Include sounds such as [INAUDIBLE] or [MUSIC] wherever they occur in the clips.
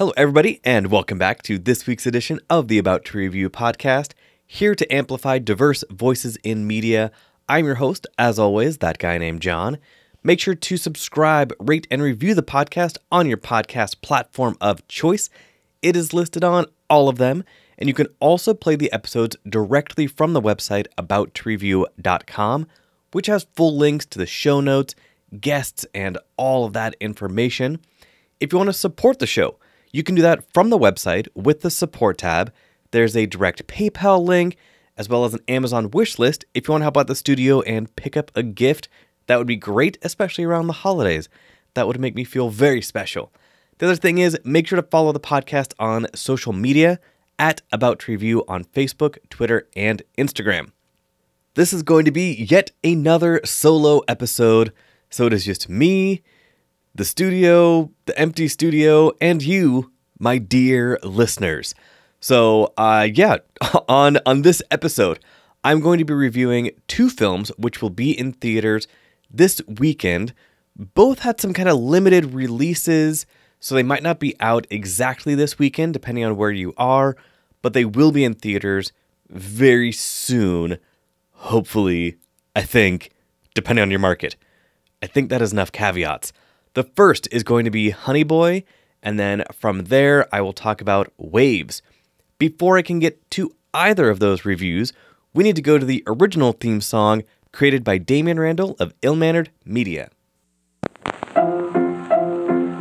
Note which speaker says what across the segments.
Speaker 1: Hello, everybody, and welcome back to this week's edition of the About to Review podcast, here to amplify diverse voices in media. I'm your host, as always, that guy named John. Make sure to subscribe, rate, and review the podcast on your podcast platform of choice. It is listed on all of them, and you can also play the episodes directly from the website abouttoreview.com, which has full links to the show notes, guests, and all of that information. If you want to support the show, you can do that from the website with the support tab. There's a direct PayPal link, as well as an Amazon wish list if you want to help out the studio and pick up a gift. That would be great, especially around the holidays. That would make me feel very special. The other thing is, make sure to follow the podcast on social media at About Review on Facebook, Twitter, and Instagram. This is going to be yet another solo episode, so it is just me the studio, the empty studio, and you, my dear listeners. So, uh, yeah, [LAUGHS] on on this episode, I'm going to be reviewing two films which will be in theaters this weekend. Both had some kind of limited releases, so they might not be out exactly this weekend, depending on where you are, but they will be in theaters very soon. Hopefully, I think, depending on your market. I think that is enough caveats. The first is going to be Honey Boy, and then from there, I will talk about Waves. Before I can get to either of those reviews, we need to go to the original theme song created by Damian Randall of Ill Mannered Media.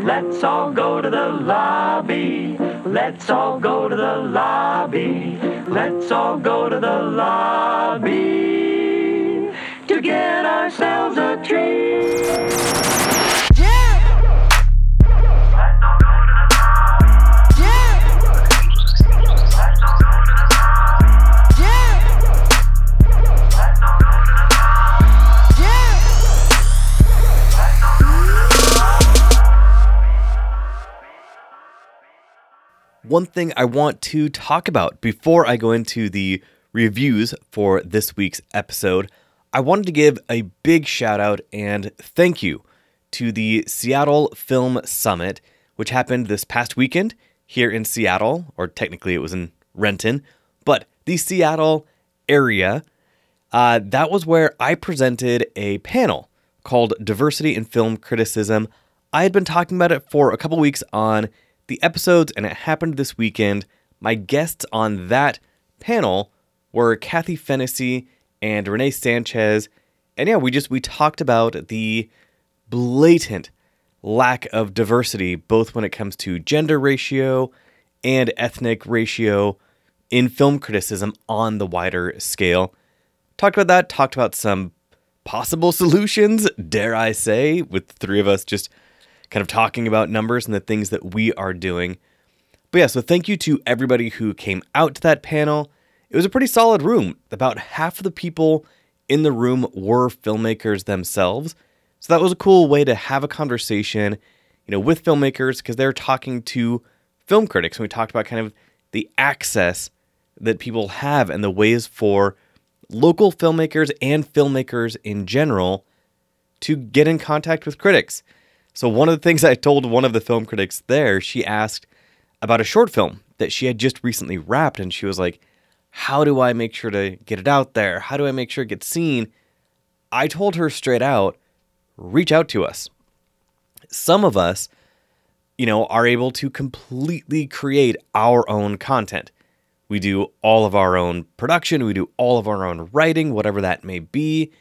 Speaker 2: Let's all go to the lobby. Let's all go to the lobby. Let's all go to the lobby to get ourselves a treat.
Speaker 1: One thing I want to talk about before I go into the reviews for this week's episode. I wanted to give a big shout out and thank you to the Seattle Film Summit, which happened this past weekend here in Seattle, or technically it was in Renton, but the Seattle area. Uh, that was where I presented a panel called Diversity in Film Criticism. I had been talking about it for a couple weeks on the episodes, and it happened this weekend. My guests on that panel were Kathy Fennessy and Renee Sanchez. And yeah, we just we talked about the blatant lack of diversity, both when it comes to gender ratio and ethnic ratio in film criticism on the wider scale. Talked about that, talked about some possible [LAUGHS] solutions, dare I say, with three of us just kind of talking about numbers and the things that we are doing. But yeah, so thank you to everybody who came out to that panel. It was a pretty solid room. About half of the people in the room were filmmakers themselves. So that was a cool way to have a conversation, you know, with filmmakers because they're talking to film critics and we talked about kind of the access that people have and the ways for local filmmakers and filmmakers in general to get in contact with critics. So, one of the things I told one of the film critics there, she asked about a short film that she had just recently wrapped. And she was like, How do I make sure to get it out there? How do I make sure it gets seen? I told her straight out, reach out to us. Some of us, you know, are able to completely create our own content. We do all of our own production, we do all of our own writing, whatever that may be.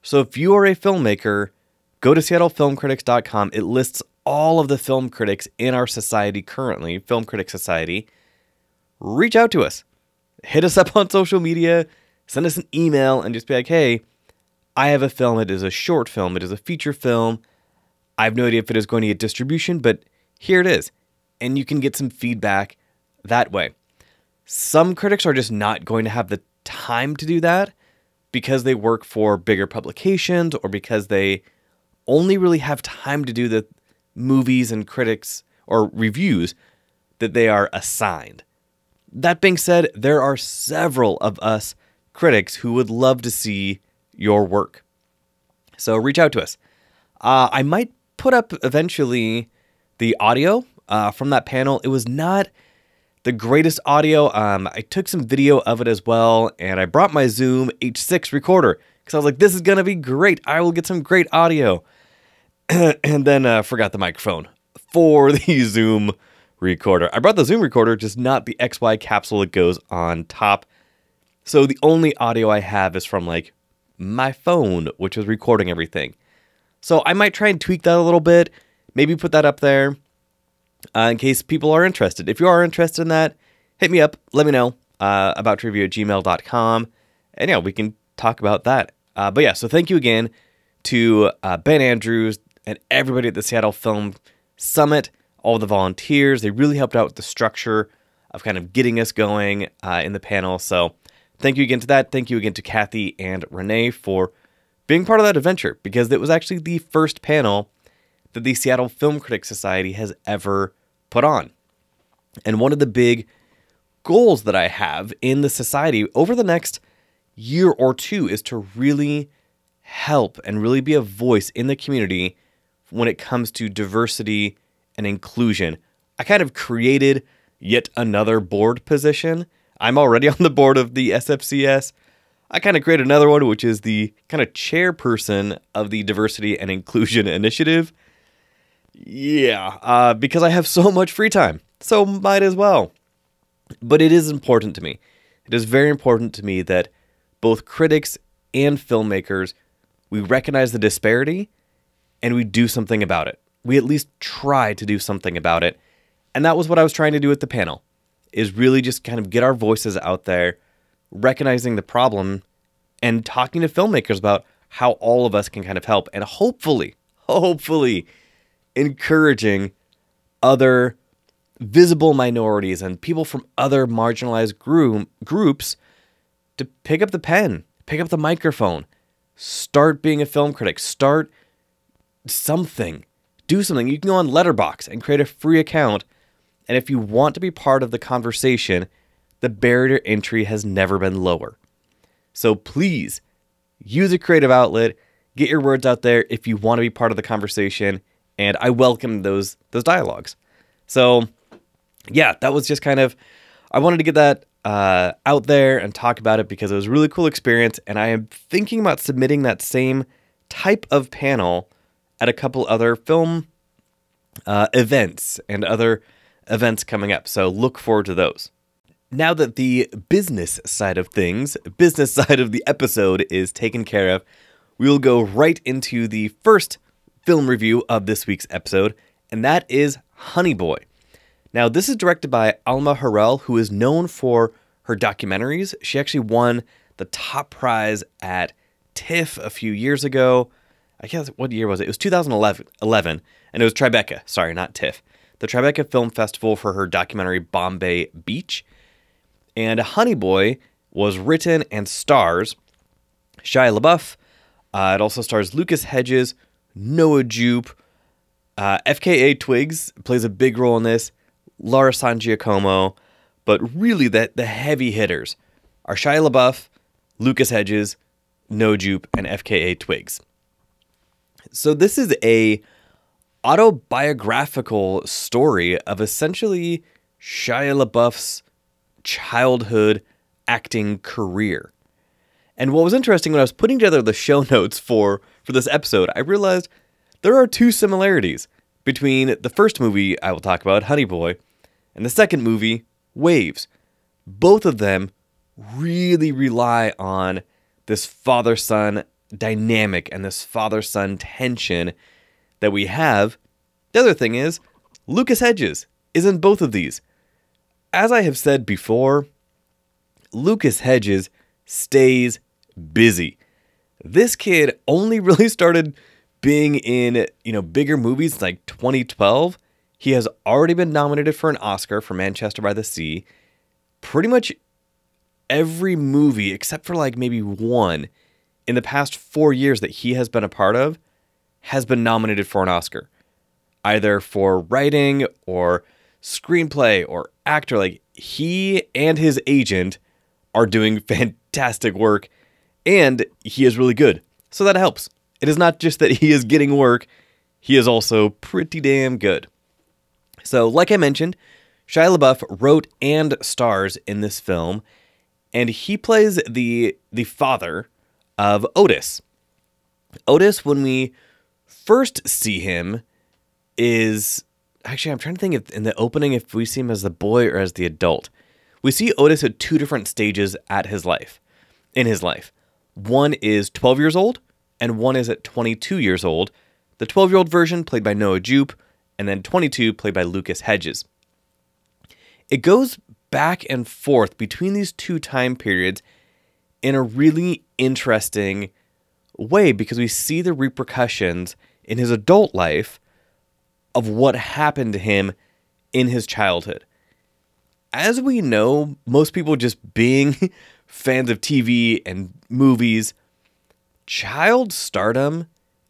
Speaker 1: So if you are a filmmaker Go to seattlefilmcritics.com. It lists all of the film critics in our society currently, Film Critic Society. Reach out to us. Hit us up on social media, send us an email, and just be like, hey, I have a film. It is a short film, it is a feature film. I have no idea if it is going to get distribution, but here it is. And you can get some feedback that way. Some critics are just not going to have the time to do that because they work for bigger publications or because they only really have time to do the movies and critics or reviews that they are assigned. That being said, there are several of us critics who would love to see your work. So reach out to us. Uh, I might put up eventually the audio uh, from that panel. It was not the greatest audio. Um, I took some video of it as well, and I brought my Zoom H6 recorder because I was like, this is going to be great. I will get some great audio. [CLEARS THROAT] and then uh, forgot the microphone for [LAUGHS] the Zoom recorder. I brought the Zoom recorder, just not the XY capsule that goes on top. So the only audio I have is from like my phone, which is recording everything. So I might try and tweak that a little bit, maybe put that up there uh, in case people are interested. If you are interested in that, hit me up, let me know uh, about trivia at gmail.com, and yeah, we can talk about that. Uh, but yeah, so thank you again to uh, Ben Andrews and everybody at the Seattle Film Summit, all the volunteers. They really helped out with the structure of kind of getting us going uh, in the panel. So thank you again to that. Thank you again to Kathy and Renee for being part of that adventure because it was actually the first panel that the Seattle Film Critics Society has ever put on. And one of the big goals that I have in the society over the next year or two is to really help and really be a voice in the community when it comes to diversity and inclusion. I kind of created yet another board position. I'm already [LAUGHS] on the board of the SFCS. I kind of created another one, which is the kind of chairperson of the Diversity and Inclusion [LAUGHS] Initiative. Yeah, uh, because I have so much free time, so might as well. But it is important to me. It is very important to me that both critics and filmmakers we recognize the disparity and we do something about it. We at least try to do something about it. And that was what I was trying to do with the panel. Is really just kind of get our voices out there, recognizing the problem and talking to filmmakers about how all of us can kind of help and hopefully, hopefully encouraging other visible minorities and people from other marginalized group, groups to pick up the pen, pick up the microphone, start being a film critic, start something, do something. You can go on Letterboxd and create a free account. And if you want to be part of the conversation, the barrier to entry has never been lower. So please use a creative outlet, get your words out there if you want to be part of the conversation and I welcome those those dialogues. So, yeah, that was just kind of I wanted to get that uh, out there and talk about it because it was a really cool experience, and I am thinking about submitting that same type of panel at a couple other film uh, events and other events coming up. So look forward to those. Now that the business side of things, business [LAUGHS] side of the episode is taken care of, we will go right into the first film review of this week's episode, and that is Honey Boy. Now, this is directed by Alma Har'el, who is known for her documentaries. She actually won the top prize at TIFF a few years ago. I guess what year was it? It was 2011, 11, and it was Tribeca. Sorry, not TIFF. The Tribeca Film Festival for her documentary Bombay Beach. And Honey Boy was written and stars Shia LaBeouf. Uh, it also stars Lucas Hedges, Noah Jupe. Uh, FKA Twigs plays a big role in this. Laura San Giacomo. But really, that the heavy hitters are Shia LaBeouf, Lucas Hedges, Noah Jupe, and FKA Twigs. So this is a autobiographical story of essentially Shia LaBeouf's childhood acting career. And what was interesting when I was putting together the show [LAUGHS] notes for for this episode, I realized there are two similarities between the first movie I will talk about, Honey Boy, and the second movie, Waves. Both of them really rely on this father son dynamic and this father son tension that we have. The other thing is, Lucas Hedges is in both of these. As I have said before, Lucas Hedges stays busy. This kid only [LAUGHS] really started being in, you know, bigger movies like 2012. He has already been nominated for an Oscar for Manchester by the Sea. Pretty much every movie except for like maybe one in the past 4 years that he has been a part of has been nominated for an Oscar. Either for writing or screenplay or actor like he and his agent are doing [LAUGHS] fantastic work and he is really good. So that helps. It is not just that he is getting work, he is also pretty damn good. So, like I mentioned, Shia LaBeouf wrote and stars in this film, and he plays the the father of Otis. Otis, when we first see him, is actually I'm trying to think if in the opening if we see him as the boy or as the adult. We see Otis at two different stages at his life. In his life. One is 12 years old and one is at 22 years old. The 12-year-old version played by Noah Jupe and then 22 played by Lucas Hedges. It goes back and forth between these two time periods in a really interesting way because we see the repercussions in his adult life of what happened to him in his childhood. As we know, most people just being [LAUGHS] fans of TV and movies, child stardom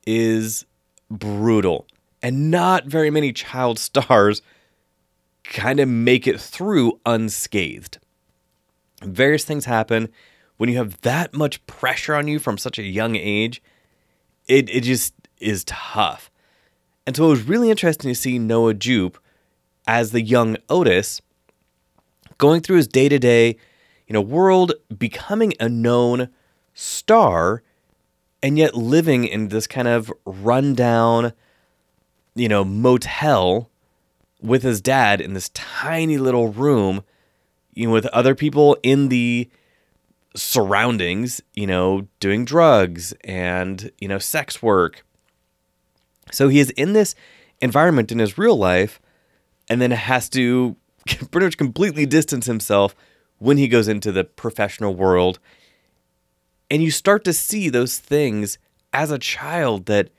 Speaker 1: is brutal. And not very many child stars [LAUGHS] kind of make it through unscathed. Various things happen when you have that much pressure on you from such a young age. It, it just is tough. And so it was really interesting to see Noah Jupe as the young Otis going through his day to day, you know, world, becoming a known star, and yet living in this kind of rundown, you know, motel with his dad in this tiny little room, you know, with other people in the surroundings, you know, doing drugs and, you know, sex work. So he is in this environment in his real life and then has to [LAUGHS] pretty much completely distance himself when he goes into the professional world. And you start to see those things as a child that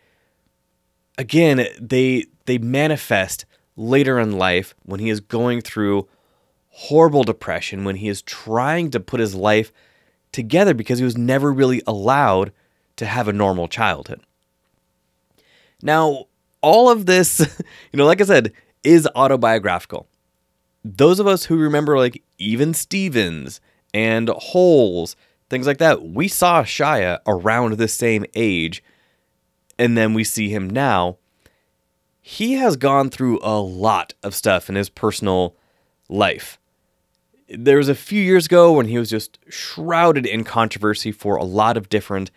Speaker 1: again they they manifest later in life when he is going through horrible depression when he is trying to put his life together because he was never really allowed to have a normal childhood. Now, all of this, [LAUGHS] you know, like I said, is autobiographical. Those of us who remember, like, Even Stevens and Holes, things like that, we saw Shia around the same age, and then we see him now. He has gone through a lot of stuff in his personal life. There was a few years ago when he was just shrouded in controversy for a lot of different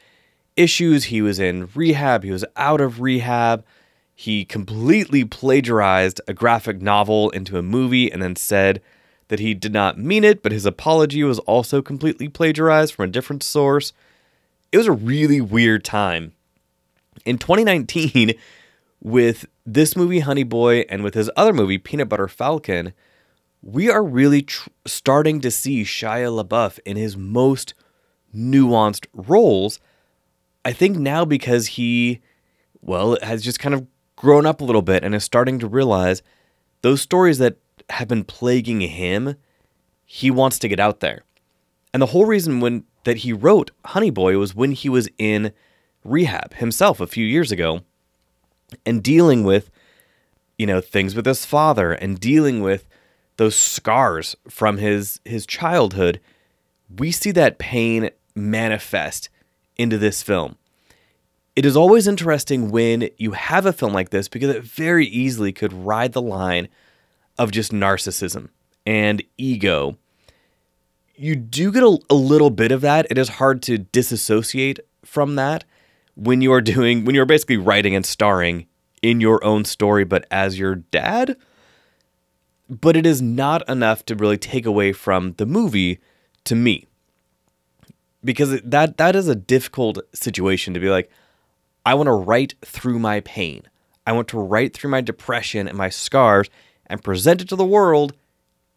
Speaker 1: issues. He was in rehab, he was out of rehab. He completely plagiarized a graphic novel into a movie and then said that he did not mean it, but his apology was also completely plagiarized from a different source. It was a really weird time. In 2019, [LAUGHS] with this movie, Honey Boy, and with his other movie, Peanut Butter Falcon, we are really tr- starting to see Shia LaBeouf in his most nuanced roles. I think now because he, well, has just kind of grown up a little bit and is starting to realize those stories that have been plaguing him, he wants to get out there. And the whole reason when that he wrote Honey Boy was when he was in rehab himself a few years ago and dealing with you know things with his father and dealing with those scars from his his childhood, we see that pain manifest into this film. It is always interesting when you have a film like this because it very easily could ride the line of just narcissism and ego. You do get a, a little bit of that. It is hard to disassociate from that when you are doing when you're basically writing and starring in your own story but as your dad but it is not enough to really take away from the movie to me because that that is a difficult situation to be like I want to write through my pain. I want to write through my depression and my scars and present it to the world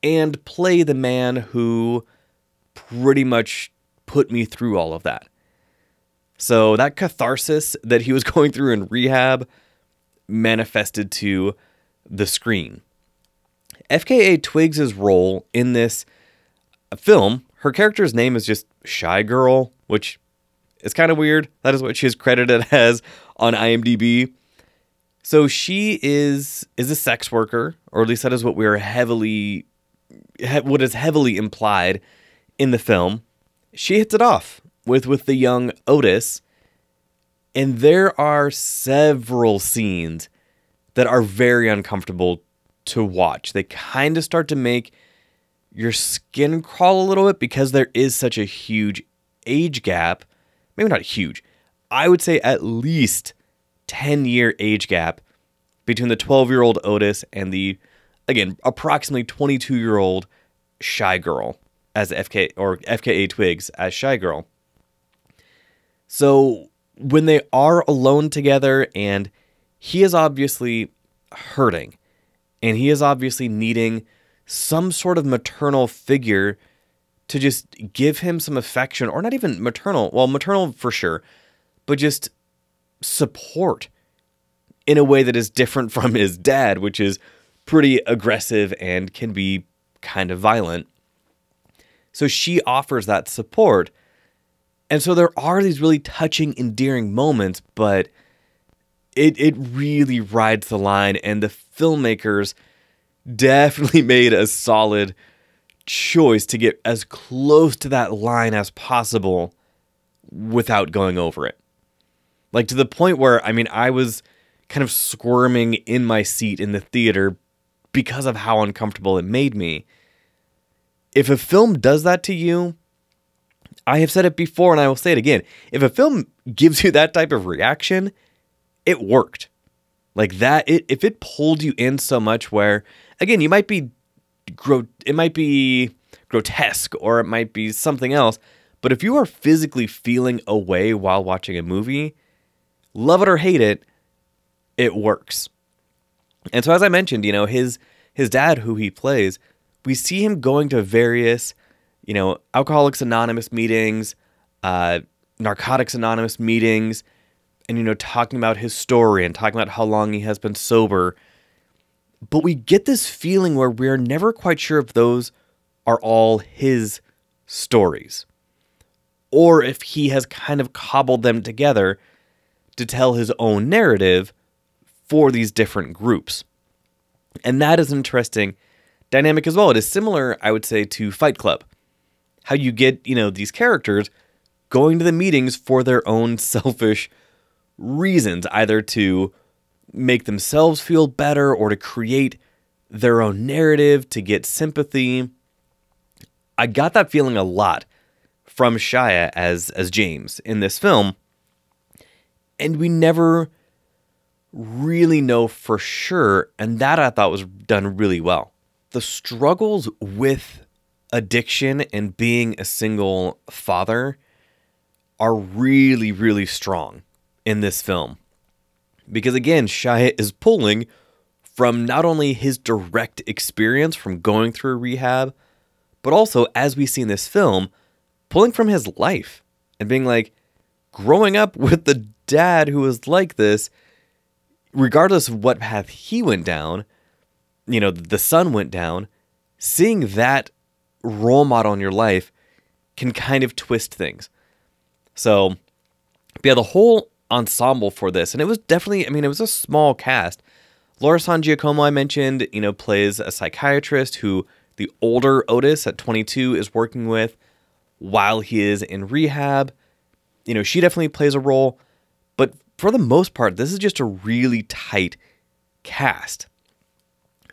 Speaker 1: and play the man who pretty much put me through all of that. So that catharsis that he was [LAUGHS] going through in rehab manifested to the screen. FKA Twigs' role in this film, her character's name is just Shy Girl, which is kind of weird. That is what she is credited [LAUGHS] as on IMDb. So she is is a sex worker, or at least that is what we are heavily what is heavily implied in the film. She hits it off with with the young Otis, and there are several scenes that are very uncomfortable to watch. They kind of start to make your skin crawl a little bit because there is such a huge age gap. Maybe not huge. I would say at least 10 year age gap between the 12 year old Otis and the, again, approximately 22 year old Shy Girl as FK or FKA Twigs as Shy Girl. So when they are alone together and he is obviously hurting and he is obviously needing some sort of maternal figure to just give him some affection or not even maternal, well maternal for sure, but just support in a way that is different [LAUGHS] from his dad, which is pretty aggressive and can be kind of violent. So she offers that support. And so there are these really touching, endearing moments, but it it really rides the line and the filmmakers definitely [LAUGHS] made a solid choice to get as close to that line as possible without going over it. Like to the point where I mean I was kind of squirming in my seat in the theater because of how uncomfortable it made me. If a film does that to you, I have said it before and I will say it again. If a film gives you that type of reaction, it worked. Like that it if it pulled you in so much where again, you might be gro- it might be grotesque or it might be something else, but if you are physically feeling away while watching a movie, love it or hate it, it works. And so as I mentioned, you know, his his dad who he plays, we see him going to various, you know, Alcoholics Anonymous meetings, uh, Narcotics Anonymous meetings, and you know, talking about his story and talking about how long he has been sober. But we get this feeling where we're never quite sure if those are all his stories or if he has kind of cobbled them together to tell his own narrative for these different groups. And that is an interesting dynamic as well. It is similar, I would say, to Fight Club. How you get, you know, these characters going to the meetings for their own [LAUGHS] selfish reasons, either to make themselves feel better or to create their own narrative, to get sympathy. I got that feeling a lot from Shia as as James in this film. And we never really know for sure, and that I thought was done really well. The struggles with addiction and being a single father are really, really strong in this film. Because again, Shia is pulling from not only his direct experience from going through rehab, but also, as we see in this film, pulling from his life and being like, growing up [LAUGHS] with the dad who was like this, regardless of what path he went down, you know, the son went down, seeing that role model in your life can kind of twist things. So, yeah, the whole ensemble for this, and it was definitely, I mean, it was a small cast. Laura San Giacomo, I mentioned, you know, plays a psychiatrist who the older Otis at 22 is working with while he is in rehab. You know, she definitely plays a role, but for the most part, this is just a really tight cast.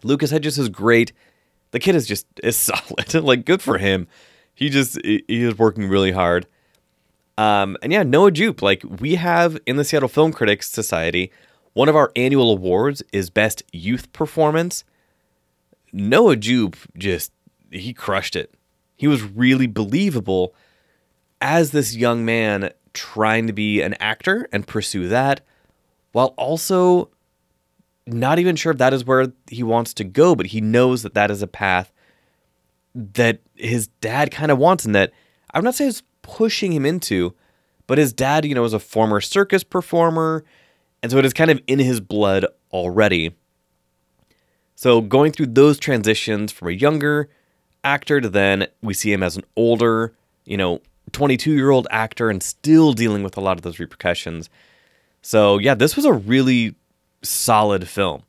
Speaker 1: Lucas Hedges is great. The kid is just is [LAUGHS] solid. like good for him. He just he is working really hard. Um, and yeah, Noah Jupe. Like we have in the Seattle Film Critics Society, one of our annual awards is Best Youth Performance. Noah Jupe just he crushed it. He was really believable as this young man trying to be an actor and pursue that while also not even sure if that is where he wants to go, but he knows that that is a path that his dad kind of wants and that I'm not saying it's pushing him into, but his dad, you know, is a former circus performer, and so it is kind of in his blood already. So going through those transitions from a younger actor to then we see him as an older, you know, 22 year old actor and still dealing with a lot of those repercussions. So, yeah, this was a really solid film.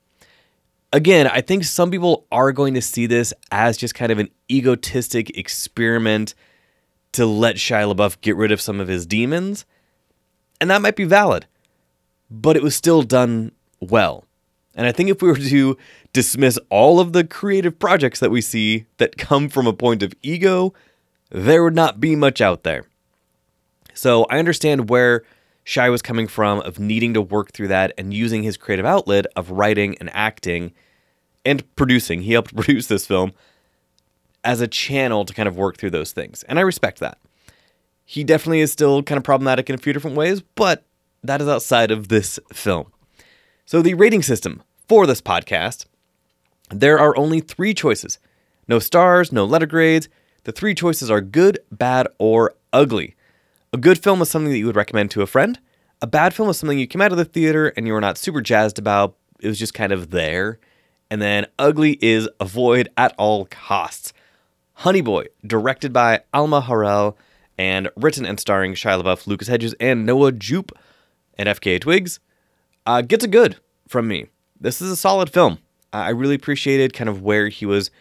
Speaker 1: Again, I think some people are going to see this as just kind of an egotistic experiment to let Shia LaBeouf get rid of some of his demons. And that might be valid, but it was still done well. And I think if we were to dismiss all of the creative projects that we see that come from a point of ego, there would not be much out there. So I understand where Shia was coming from of needing to work through that and using his creative outlet of writing and acting and producing. He helped [LAUGHS] produce this film as a channel to kind of work through those things. And I respect that. He definitely is still kind of problematic in a few different ways, but that is outside of this film. So, the rating system for this podcast, there are only three choices no stars, no letter grades. The three choices are good, bad, or ugly. A good film is something that you would recommend to a friend. A bad film is something you came out of the theater and you were not super jazzed about. It was just kind of there. And then ugly is avoid at all costs. Honey Boy, directed by Alma Har'el and written and starring Shia LaBeouf, Lucas Hedges, and Noah Jupe and FKA Twigs, uh, gets a good from me. This is a solid film. I really appreciated kind of where he was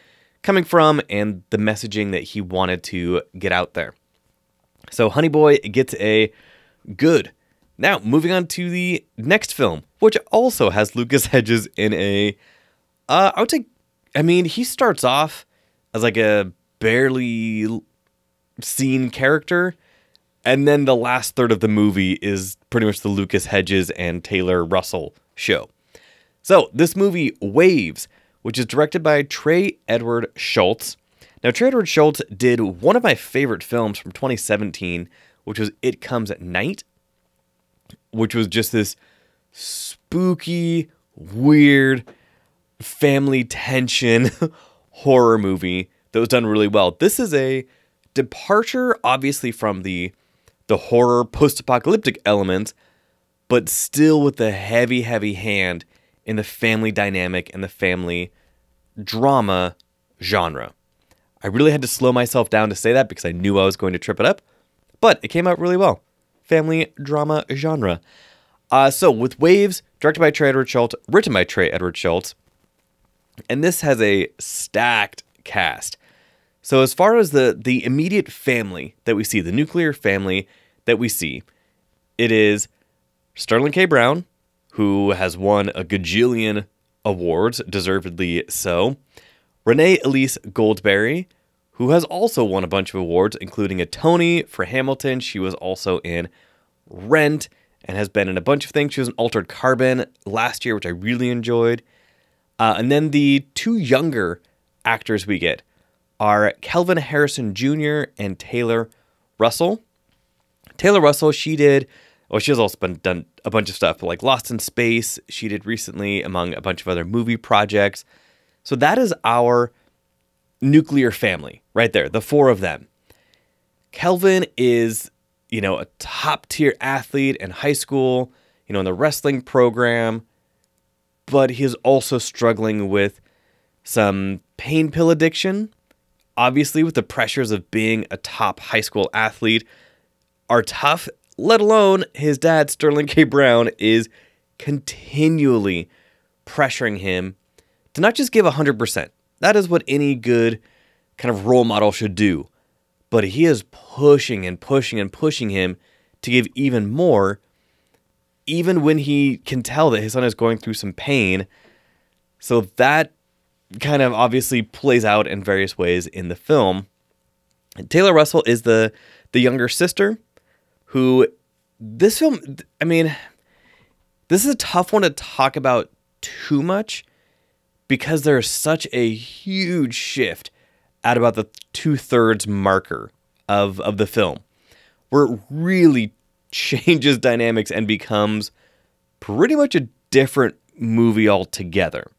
Speaker 1: coming from and the messaging that he wanted to get out there. So Honey Boy gets a good. Now, moving on to the next film, which also has Lucas [LAUGHS] Hedges in a. Uh, I would say, I mean, he starts off as like a barely seen character, and then the last third of the movie is pretty much the Lucas Hedges and Taylor Russell show. So, this movie, Waves, which is directed by Trey Edward Shults. now, Trey Edward Shults did one of my favorite films from 2017, which was It Comes at Night, which was just this spooky, weird, family tension [LAUGHS] horror movie that was done really well. This is a departure, obviously, from the the horror post-apocalyptic elements, but still with the heavy, heavy hand in the family dynamic and the family drama genre. I really had to slow myself down to say that because I knew I was going to trip it up, but it came out really well. Family drama genre. Uh, so, with Waves, directed by Trey Edward Shults, written by Trey Edward Shults, and this has a stacked cast. So, as far as the the immediate family that we see, the nuclear family that we see, it is Sterling K. Brown, who has won a gajillion awards, deservedly so. Renee Elise Goldsberry, who has also won a bunch of awards, including a Tony for Hamilton. She was also in Rent and has been in a bunch of things. She was in Altered Carbon last year, which I really enjoyed. Uh, and then the two younger actors we get are Kelvin Harrison Jr. and Taylor Russell. Taylor Russell, she did, well, she has also been done a bunch of stuff like Lost in Space. She did recently, among a bunch of other movie projects. So that is our nuclear family right there, the four of them. Kelvin is, you know, a top tier athlete in high school, you know, in the wrestling program, but he is also struggling with some pain pill addiction. Obviously, with the pressures of being a top high school athlete are tough, let alone his dad, Sterling K. Brown, is continually pressuring him to not just give 100%. That is what any good kind of role model should do. But he is pushing and pushing and pushing him to give even more, even when he can tell that his son is going through some pain. So that kind of obviously plays out in various ways in the film. Taylor Russell is the the younger sister who this film I mean this is a tough one to talk about too much because there's such a huge shift at about the two thirds marker of, of the film, where it really [LAUGHS] changes dynamics and becomes pretty much a different movie altogether.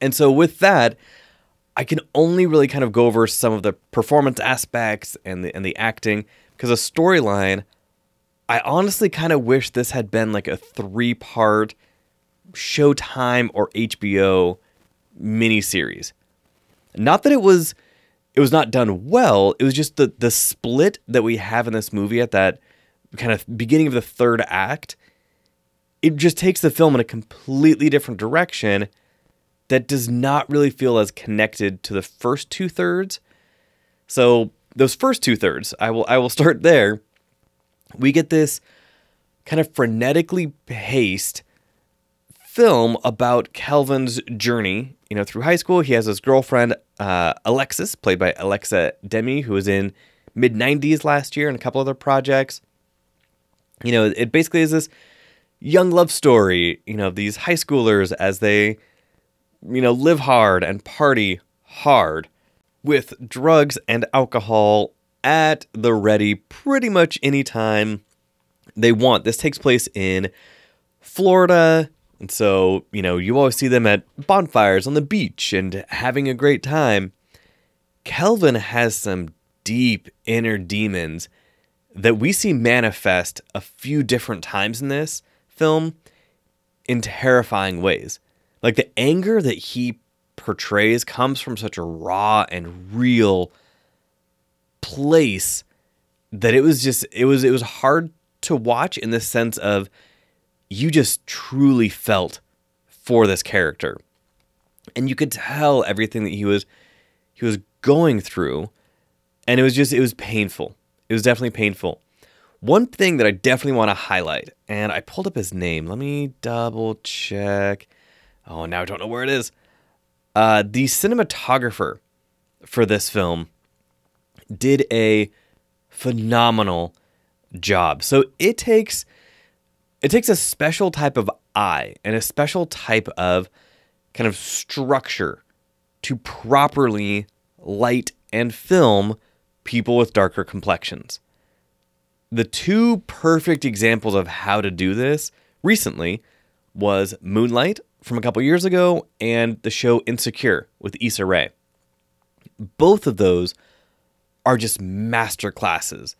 Speaker 1: And so, with that, I can only really kind of go over some of the performance aspects and the, and the acting because a storyline, I honestly kind of wish this had been like a three part Showtime or HBO miniseries. Not that it was it was not done well, it was just the the split that we have in this movie at that kind of beginning of the third act. It just takes the film in a completely different direction that does not really feel as connected to the first two thirds. So those first two thirds, I will I will start there. We get this kind of frenetically paced film about Kelvin's journey, you know, through high school. He has his girlfriend, uh, Alexis, played by Alexa Demie, who was in mid 90s last year and a couple other projects. You know, it basically is this young love story, you know, these high schoolers as they, you know, live hard and party hard with drugs and alcohol at the ready pretty much any time they want. This takes place in Florida. And so, you know, you always see them at bonfires on the beach and having a great time. Kelvin has some deep inner demons that we see manifest a few different times in this film in terrifying ways. Like the anger that he portrays comes from such a raw and real place that it was just it was it was hard to watch in the sense of you just truly felt for this character. And you could tell everything that he was he was going through and it was just it was painful. It was definitely painful. One thing that I definitely want to highlight, and I pulled up his name. Let me double check. Oh, now I don't know where it is. Uh, the cinematographer for this film did a phenomenal job. So it takes it takes a special type of eye and a special type of kind of structure to properly light and film people with darker complexions. The two perfect examples of how to do this recently was Moonlight from a couple years ago and the show Insecure with Issa Rae. Both of those are just master classes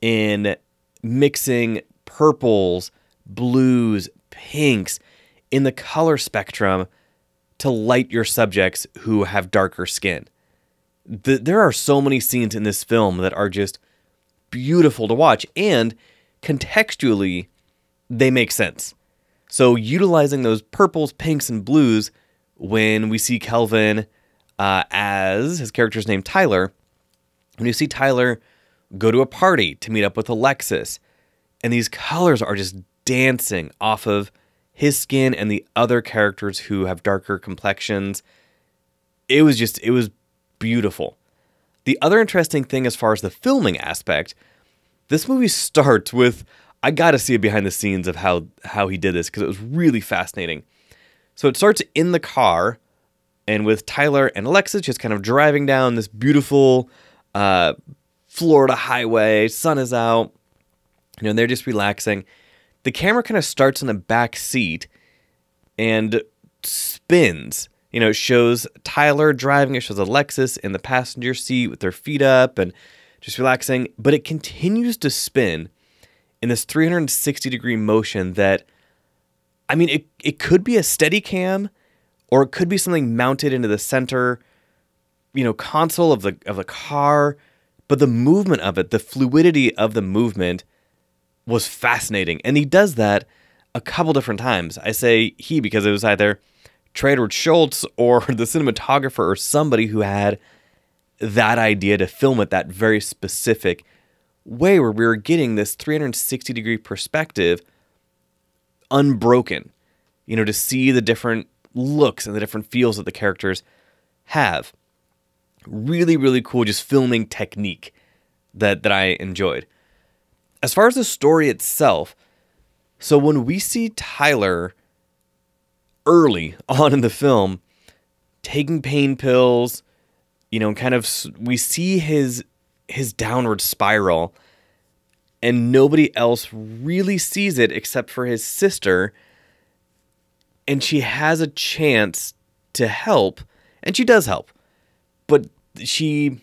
Speaker 1: in mixing purples, blues, pinks in the color spectrum to light your subjects who have darker skin. The, there are so many scenes in this film that are just beautiful to watch, and contextually, they make sense. So, utilizing those purples, pinks, and blues when we see Kelvin uh, as his character's name Tyler, when you see Tyler go to a party to meet up with Alexis, and these colors are just dancing off of his skin and the other characters who have darker complexions. It was just, it was beautiful. The other interesting thing, as far as the filming aspect, this movie [LAUGHS] starts with I got to see behind the scenes of how how he did this because it was really fascinating. So it starts in the car, and with Tyler and Alexis just kind of driving down this beautiful uh, Florida highway. Sun is out. You know, and they're just relaxing. The camera kind of starts in the back seat and spins. You know, it shows Tyler driving, it shows Alexis in the passenger seat with their feet up and just relaxing, but it continues to spin in this 360 degree motion that I mean it it could be a steady cam or it could be something mounted into the center you know console of the of the car but the movement of it, the fluidity of the movement was fascinating. And he does that a couple different times. I say he because it was either Trey Edward Shults or [LAUGHS] the cinematographer or somebody who had that idea to film it that very specific way where we were getting this 360 degree perspective unbroken, you know, to see the different looks and the different feels that the characters have really really cool just filming technique that that I enjoyed. As far as the story itself, so when we see Tyler early [LAUGHS] on in the film taking pain pills, you know, kind of we see his his downward spiral and nobody else really sees it except for his sister and she has a chance to help and she does help but she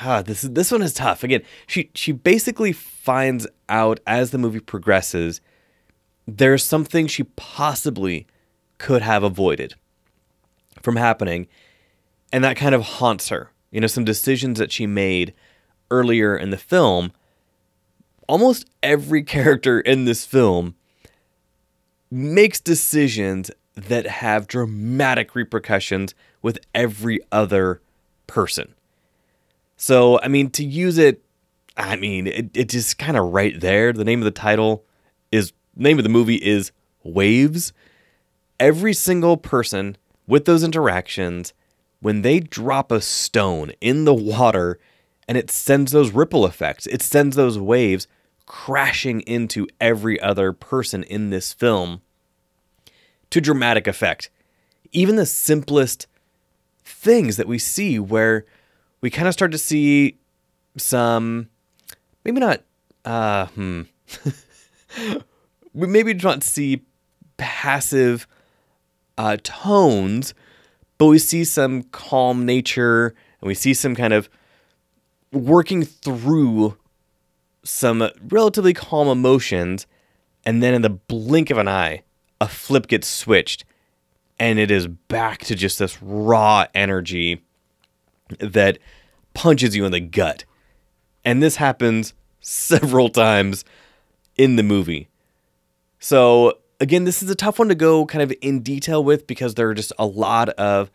Speaker 1: ah, this this one is tough. Again, she she basically finds out as the movie progresses there's something she possibly could have avoided from happening and that kind of haunts her. You know, some decisions that she made earlier in the film. Almost every [LAUGHS] character in this film makes decisions that have dramatic repercussions with every other person. So, I mean, to use it, I mean, it, it just kind of right there. The name of the title is, name of the movie is Waves. every single person with those interactions, when they drop a stone in the water and it sends those ripple effects, it sends those waves crashing into every other person in this film to dramatic effect. Even the simplest things that we see, where we kind of start to see some, maybe not, uh, hmm, [LAUGHS] we maybe not see passive uh, tones, but we see some calm nature and we see some kind of working through some relatively calm emotions. And then in the blink of an eye, a flip gets switched and it is back to just this raw energy that punches you in the gut. And this happens [LAUGHS] several times in the movie. So, again, this is a tough one to go kind of in detail with because there are just a lot of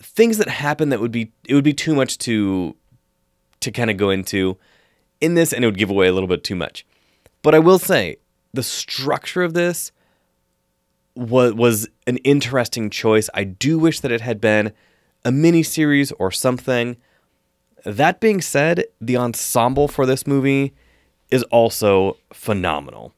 Speaker 1: things that happen that would be it would be too much to to kind of go into in this and it would give away a little bit too much. But I will say the structure of this was was an interesting choice. I do wish that it had been a mini series or something. That being said, the ensemble for this movie is also phenomenal.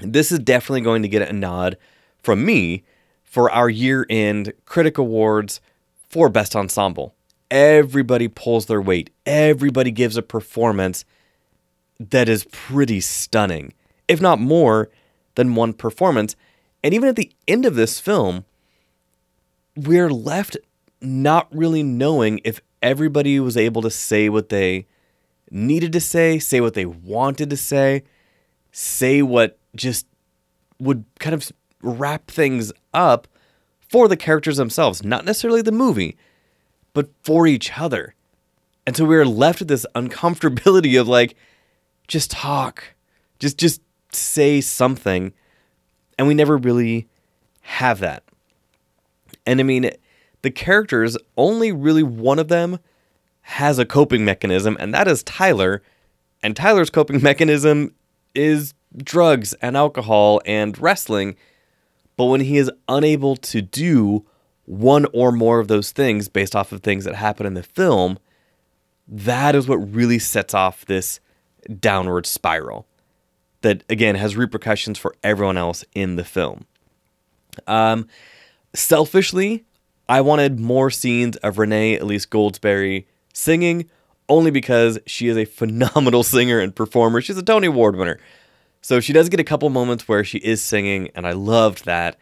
Speaker 1: This is definitely going to get a nod from me for our year end critic awards for best ensemble. Everybody pulls their weight. Everybody gives a performance that is pretty stunning, if not more than one performance. And even at the end of this film, we're left not really knowing if everybody was able to say what they needed to say, say what they wanted to say, say what just would kind of wrap things up for the characters themselves, not necessarily the movie, but for each other. And so we were left with this uncomfortability of like, just talk, just just say something and we never really have that. And I mean, the characters, only really one of them has a coping mechanism, and that is Tyler. And Tyler's coping mechanism is drugs and alcohol and wrestling. But when he is unable to do one or more of those things based off of things that happen in the film, that is what really sets off this downward spiral that again has repercussions for everyone else in the film. Um, selfishly, I wanted more scenes of Renee Elise Goldsberry singing, only because she is a [LAUGHS] phenomenal singer and performer. She's a Tony Award winner. So she does get a couple moments where she is singing, and I loved that.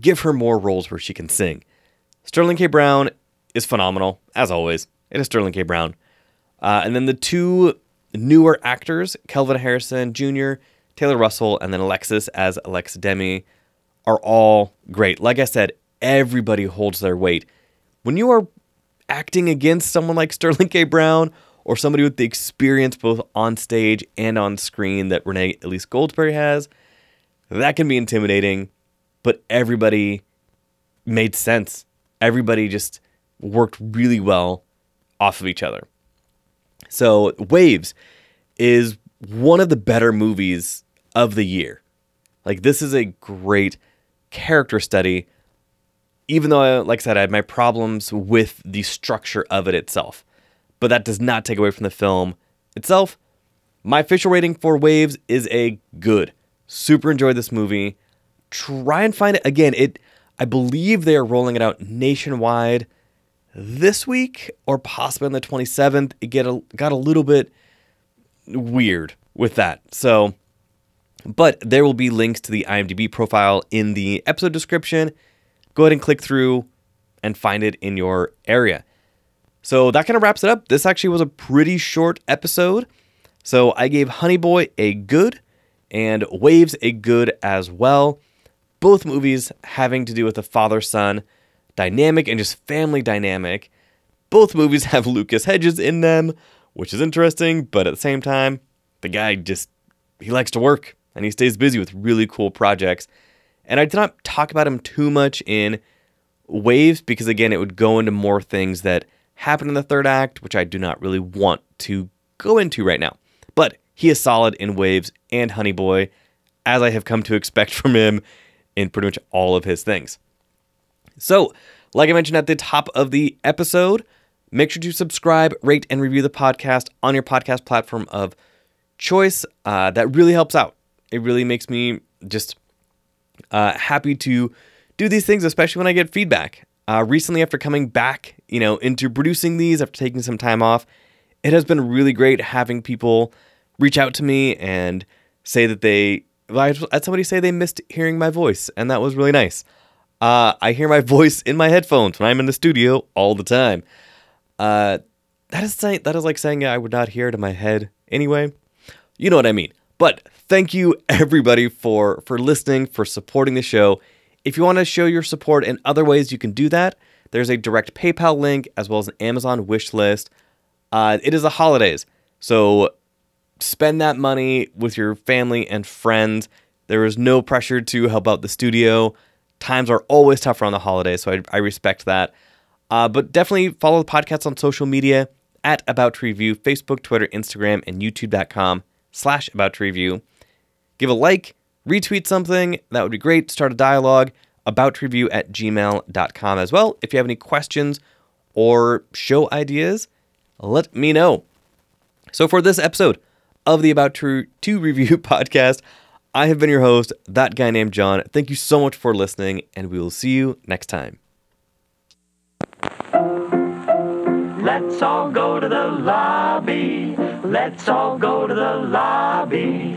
Speaker 1: Give her more roles where she can sing. Sterling K. Brown is phenomenal, as always. It is Sterling K. Brown. Uh, and then the two newer actors, Kelvin Harrison Jr., Taylor Russell, and then Alexis as Alexa Demie, are all great. Like I said, everybody holds their weight. When you are acting against someone like Sterling K. Brown or somebody with the experience both on stage and on screen that Renee Elise Goldsberry has, that can be intimidating, but everybody made sense. Everybody just worked really well off of each other. So, Waves is one of the better movies of the year. Like, this is a great character study, even though, like I said, I had my problems with the structure of it itself. But that does not take away from the film itself. My official rating for Waves is a good. Super enjoyed this movie. Try and find it again. It I believe they are rolling it out nationwide this week or possibly on the 27th. It get a, got a little bit weird with that. So, but there will be links to the IMDb profile in the episode description. Go ahead and click through and find it in your area. So that kind of wraps it up. This actually was a pretty short episode. So I gave Honey Boy a good and Waves a good as well. Both movies having to do with the father son dynamic and just family dynamic. Both movies [LAUGHS] have Lucas Hedges in them, which is interesting, but at the same time, the guy just he likes to work and he stays busy with really cool projects. And I did not talk about him too much in Waves because again, it would go into more things that happen in the third act, which I do not really want to go into right now. But he is solid in Waves and Honey Boy, as I have come to expect [LAUGHS] from him in pretty much all of his things. So, like I mentioned at the top of the episode, make sure to subscribe, rate, and review the podcast on your podcast platform of choice. Uh, that really helps out. It really makes me just uh, happy to do these things, especially when I get feedback. Uh, recently, after coming back, you know, into producing these after taking some time off, it has been really great having people reach out to me and say that they. I had somebody say they missed hearing my voice, and that was really nice. Uh, I hear my [LAUGHS] voice in my headphones when I'm in the studio all the time. Uh, that is that is like saying I would not hear it in my head anyway. You know what I mean. But thank you everybody for for listening, for supporting the show. If you want to show your support in other ways, you can do that. There's a direct PayPal link as well as an Amazon wish list. Uh, it is the holidays, so spend that money with your family and friends. There is no pressure to help out the studio. Times are always tougher on the holidays, so I, I respect that. Uh, but definitely follow the podcast on social media at About to Review, Facebook, Twitter, Instagram, and YouTube.com slash About to Review. Give a like, retweet something, that would be great. Start a dialogue, about review at gmail.com as well. If you have any questions or show ideas, let me know. So for this episode of the About to, to Review [LAUGHS] podcast, I have been your host, that guy named John. Thank you so much for listening, and we will see you next time.
Speaker 2: Let's all go to the lobby. Let's all go to the lobby.